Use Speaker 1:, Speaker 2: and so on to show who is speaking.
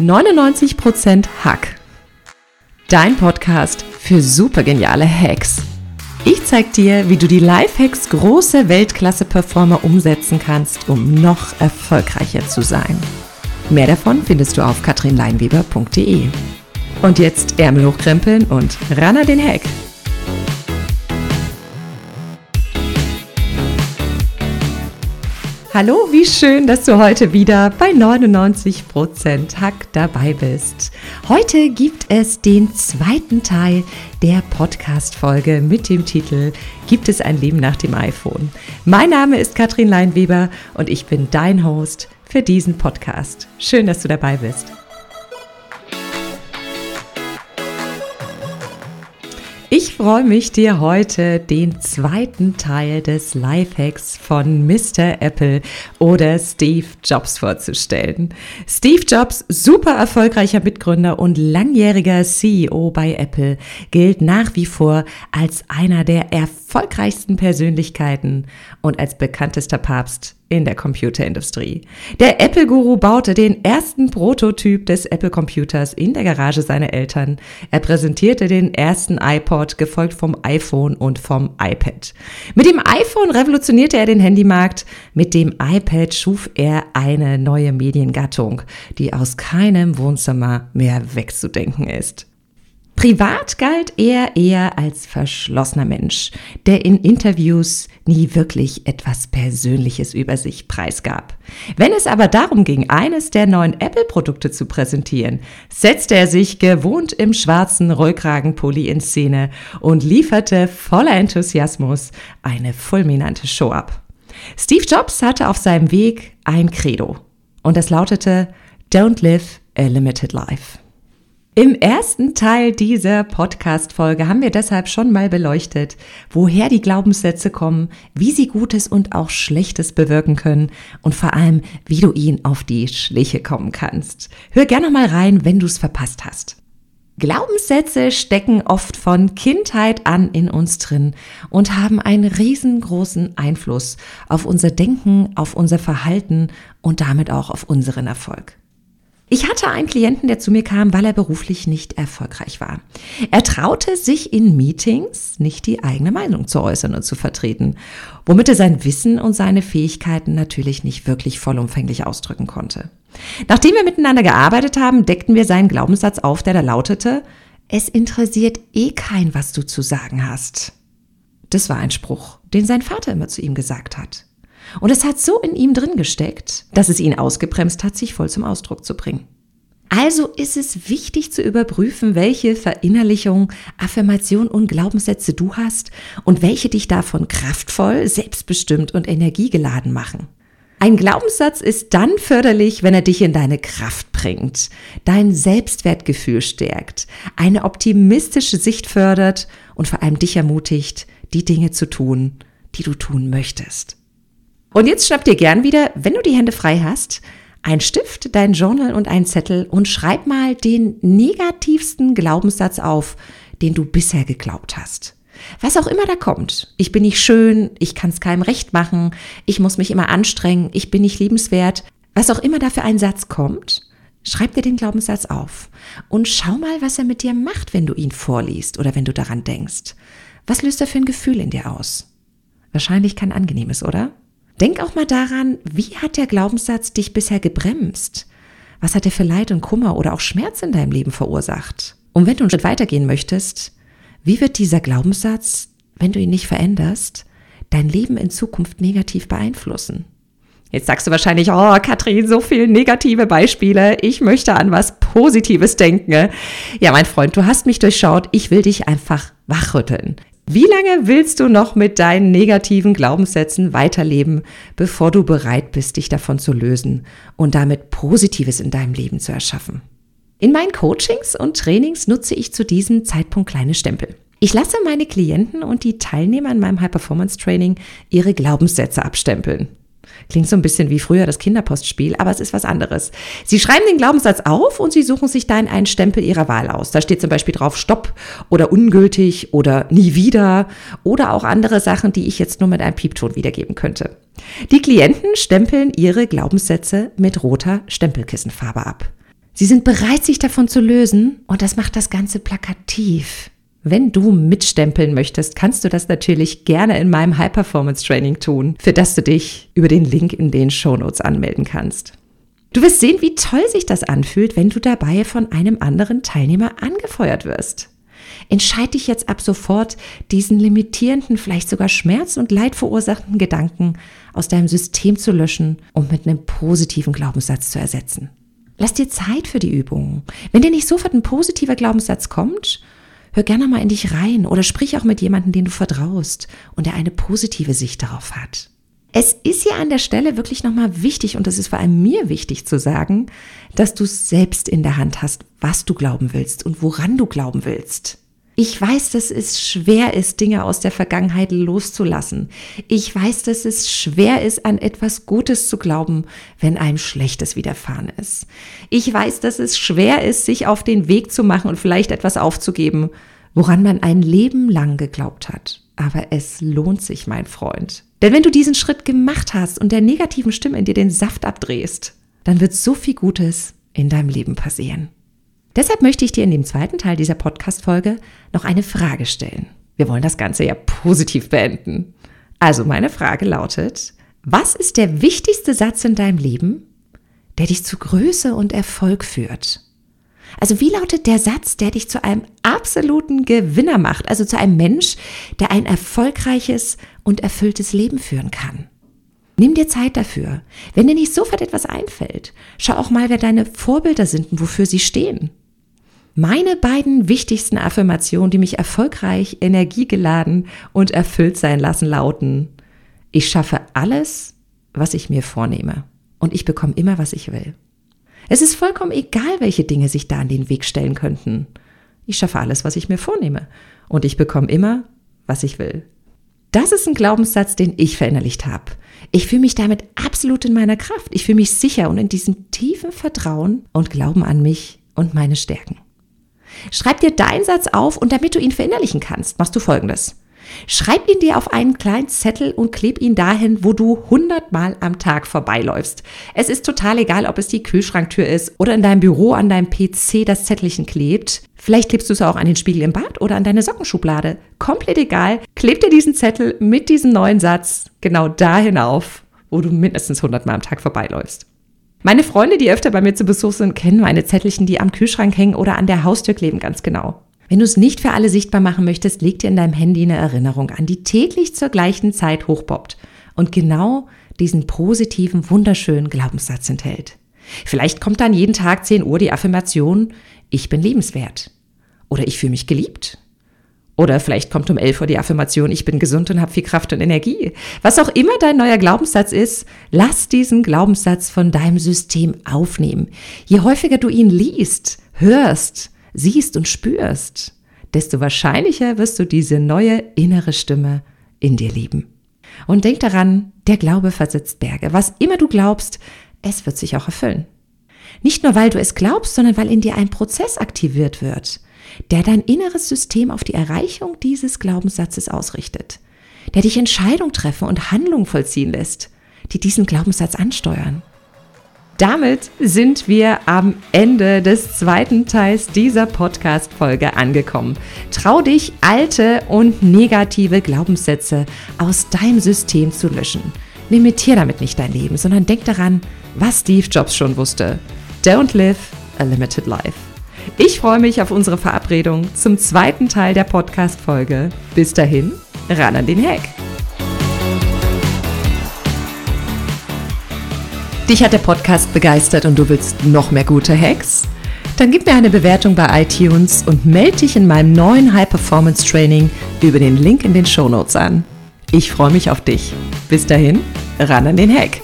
Speaker 1: 99% Hack. Dein Podcast für supergeniale Hacks. Ich zeig dir, wie du die Lifehacks großer Weltklasse-Performer umsetzen kannst, um noch erfolgreicher zu sein. Mehr davon findest du auf katrinleinweber.de. Und jetzt Ärmel hochkrempeln und ran an den Hack. Hallo, wie schön, dass du heute wieder bei 99% Hack dabei bist. Heute gibt es den zweiten Teil der Podcast-Folge mit dem Titel Gibt es ein Leben nach dem iPhone? Mein Name ist Katrin Leinweber und ich bin dein Host für diesen Podcast. Schön, dass du dabei bist. Freue mich, dir heute den zweiten Teil des Lifehacks von Mr. Apple oder Steve Jobs vorzustellen. Steve Jobs, super erfolgreicher Mitgründer und langjähriger CEO bei Apple, gilt nach wie vor als einer der erfolgreichsten Persönlichkeiten und als bekanntester Papst in der Computerindustrie. Der Apple-Guru baute den ersten Prototyp des Apple-Computers in der Garage seiner Eltern. Er präsentierte den ersten iPod, gefolgt vom iPhone und vom iPad. Mit dem iPhone revolutionierte er den Handymarkt. Mit dem iPad schuf er eine neue Mediengattung, die aus keinem Wohnzimmer mehr wegzudenken ist. Privat galt er eher als verschlossener Mensch, der in Interviews nie wirklich etwas Persönliches über sich preisgab. Wenn es aber darum ging, eines der neuen Apple-Produkte zu präsentieren, setzte er sich gewohnt im schwarzen Rollkragenpulli in Szene und lieferte voller Enthusiasmus eine fulminante Show ab. Steve Jobs hatte auf seinem Weg ein Credo und das lautete Don't live a limited life. Im ersten Teil dieser Podcast-Folge haben wir deshalb schon mal beleuchtet, woher die Glaubenssätze kommen, wie sie Gutes und auch Schlechtes bewirken können und vor allem, wie du ihnen auf die Schliche kommen kannst. Hör gerne mal rein, wenn du es verpasst hast. Glaubenssätze stecken oft von Kindheit an in uns drin und haben einen riesengroßen Einfluss auf unser Denken, auf unser Verhalten und damit auch auf unseren Erfolg. Ich hatte einen Klienten, der zu mir kam, weil er beruflich nicht erfolgreich war. Er traute sich in Meetings nicht die eigene Meinung zu äußern und zu vertreten, womit er sein Wissen und seine Fähigkeiten natürlich nicht wirklich vollumfänglich ausdrücken konnte. Nachdem wir miteinander gearbeitet haben, deckten wir seinen Glaubenssatz auf, der da lautete, es interessiert eh kein, was du zu sagen hast. Das war ein Spruch, den sein Vater immer zu ihm gesagt hat. Und es hat so in ihm drin gesteckt, dass es ihn ausgebremst hat, sich voll zum Ausdruck zu bringen. Also ist es wichtig zu überprüfen, welche Verinnerlichung, Affirmation und Glaubenssätze du hast und welche dich davon kraftvoll, selbstbestimmt und energiegeladen machen. Ein Glaubenssatz ist dann förderlich, wenn er dich in deine Kraft bringt, dein Selbstwertgefühl stärkt, eine optimistische Sicht fördert und vor allem dich ermutigt, die Dinge zu tun, die du tun möchtest. Und jetzt schnapp dir gern wieder, wenn du die Hände frei hast, ein Stift, dein Journal und einen Zettel und schreib mal den negativsten Glaubenssatz auf, den du bisher geglaubt hast. Was auch immer da kommt. Ich bin nicht schön, ich kann es keinem recht machen, ich muss mich immer anstrengen, ich bin nicht liebenswert. Was auch immer da für ein Satz kommt, schreib dir den Glaubenssatz auf und schau mal, was er mit dir macht, wenn du ihn vorliest oder wenn du daran denkst. Was löst er für ein Gefühl in dir aus? Wahrscheinlich kein angenehmes, oder? Denk auch mal daran, wie hat der Glaubenssatz dich bisher gebremst? Was hat er für Leid und Kummer oder auch Schmerz in deinem Leben verursacht? Und wenn du einen Schritt weitergehen möchtest, wie wird dieser Glaubenssatz, wenn du ihn nicht veränderst, dein Leben in Zukunft negativ beeinflussen? Jetzt sagst du wahrscheinlich, oh, Katrin, so viele negative Beispiele. Ich möchte an was Positives denken. Ja, mein Freund, du hast mich durchschaut. Ich will dich einfach wachrütteln. Wie lange willst du noch mit deinen negativen Glaubenssätzen weiterleben, bevor du bereit bist, dich davon zu lösen und damit Positives in deinem Leben zu erschaffen? In meinen Coachings und Trainings nutze ich zu diesem Zeitpunkt kleine Stempel. Ich lasse meine Klienten und die Teilnehmer in meinem High-Performance-Training ihre Glaubenssätze abstempeln. Klingt so ein bisschen wie früher das Kinderpostspiel, aber es ist was anderes. Sie schreiben den Glaubenssatz auf und Sie suchen sich dann einen Stempel Ihrer Wahl aus. Da steht zum Beispiel drauf Stopp oder ungültig oder nie wieder oder auch andere Sachen, die ich jetzt nur mit einem Piepton wiedergeben könnte. Die Klienten stempeln ihre Glaubenssätze mit roter Stempelkissenfarbe ab. Sie sind bereit, sich davon zu lösen und das macht das Ganze plakativ. Wenn du mitstempeln möchtest, kannst du das natürlich gerne in meinem High Performance Training tun, für das du dich über den Link in den Show Notes anmelden kannst. Du wirst sehen, wie toll sich das anfühlt, wenn du dabei von einem anderen Teilnehmer angefeuert wirst. Entscheide dich jetzt ab sofort, diesen limitierenden, vielleicht sogar Schmerz und Leid verursachenden Gedanken aus deinem System zu löschen und mit einem positiven Glaubenssatz zu ersetzen. Lass dir Zeit für die Übungen. Wenn dir nicht sofort ein positiver Glaubenssatz kommt, Hör gerne mal in dich rein oder sprich auch mit jemandem, den du vertraust und der eine positive Sicht darauf hat. Es ist hier an der Stelle wirklich nochmal wichtig und das ist vor allem mir wichtig zu sagen, dass du selbst in der Hand hast, was du glauben willst und woran du glauben willst. Ich weiß, dass es schwer ist, Dinge aus der Vergangenheit loszulassen. Ich weiß, dass es schwer ist, an etwas Gutes zu glauben, wenn einem Schlechtes widerfahren ist. Ich weiß, dass es schwer ist, sich auf den Weg zu machen und vielleicht etwas aufzugeben, woran man ein Leben lang geglaubt hat. Aber es lohnt sich, mein Freund. Denn wenn du diesen Schritt gemacht hast und der negativen Stimme in dir den Saft abdrehst, dann wird so viel Gutes in deinem Leben passieren. Deshalb möchte ich dir in dem zweiten Teil dieser Podcast-Folge noch eine Frage stellen. Wir wollen das Ganze ja positiv beenden. Also meine Frage lautet, was ist der wichtigste Satz in deinem Leben, der dich zu Größe und Erfolg führt? Also wie lautet der Satz, der dich zu einem absoluten Gewinner macht, also zu einem Mensch, der ein erfolgreiches und erfülltes Leben führen kann? Nimm dir Zeit dafür. Wenn dir nicht sofort etwas einfällt, schau auch mal, wer deine Vorbilder sind und wofür sie stehen. Meine beiden wichtigsten Affirmationen, die mich erfolgreich, energiegeladen und erfüllt sein lassen, lauten, ich schaffe alles, was ich mir vornehme und ich bekomme immer, was ich will. Es ist vollkommen egal, welche Dinge sich da an den Weg stellen könnten. Ich schaffe alles, was ich mir vornehme und ich bekomme immer, was ich will. Das ist ein Glaubenssatz, den ich verinnerlicht habe. Ich fühle mich damit absolut in meiner Kraft. Ich fühle mich sicher und in diesem tiefen Vertrauen und Glauben an mich und meine Stärken. Schreib dir deinen Satz auf und damit du ihn verinnerlichen kannst, machst du folgendes. Schreib ihn dir auf einen kleinen Zettel und kleb ihn dahin, wo du hundertmal am Tag vorbeiläufst. Es ist total egal, ob es die Kühlschranktür ist oder in deinem Büro an deinem PC das Zettelchen klebt. Vielleicht klebst du es auch an den Spiegel im Bad oder an deine Sockenschublade. Komplett egal. Kleb dir diesen Zettel mit diesem neuen Satz genau dahin auf, wo du mindestens hundertmal am Tag vorbeiläufst. Meine Freunde, die öfter bei mir zu Besuch sind, kennen meine Zettelchen, die am Kühlschrank hängen oder an der Haustür kleben, ganz genau. Wenn du es nicht für alle sichtbar machen möchtest, leg dir in deinem Handy eine Erinnerung an, die täglich zur gleichen Zeit hochpoppt und genau diesen positiven, wunderschönen Glaubenssatz enthält. Vielleicht kommt dann jeden Tag 10 Uhr die Affirmation, ich bin lebenswert oder ich fühle mich geliebt oder vielleicht kommt um 11 Uhr die Affirmation, ich bin gesund und habe viel Kraft und Energie. Was auch immer dein neuer Glaubenssatz ist, lass diesen Glaubenssatz von deinem System aufnehmen. Je häufiger du ihn liest, hörst, siehst und spürst, desto wahrscheinlicher wirst du diese neue innere Stimme in dir lieben. Und denk daran, der Glaube versetzt Berge. Was immer du glaubst, es wird sich auch erfüllen. Nicht nur, weil du es glaubst, sondern weil in dir ein Prozess aktiviert wird der dein inneres System auf die Erreichung dieses Glaubenssatzes ausrichtet, der dich Entscheidungen treffen und Handlungen vollziehen lässt, die diesen Glaubenssatz ansteuern. Damit sind wir am Ende des zweiten Teils dieser Podcast-Folge angekommen. Trau dich, alte und negative Glaubenssätze aus deinem System zu löschen. Limitier damit nicht dein Leben, sondern denk daran, was Steve Jobs schon wusste. Don't live a limited life. Ich freue mich auf unsere Verabredung zum zweiten Teil der Podcast-Folge. Bis dahin, ran an den Hack! Dich hat der Podcast begeistert und du willst noch mehr gute Hacks? Dann gib mir eine Bewertung bei iTunes und melde dich in meinem neuen High Performance Training über den Link in den Show Notes an. Ich freue mich auf dich. Bis dahin, ran an den Hack!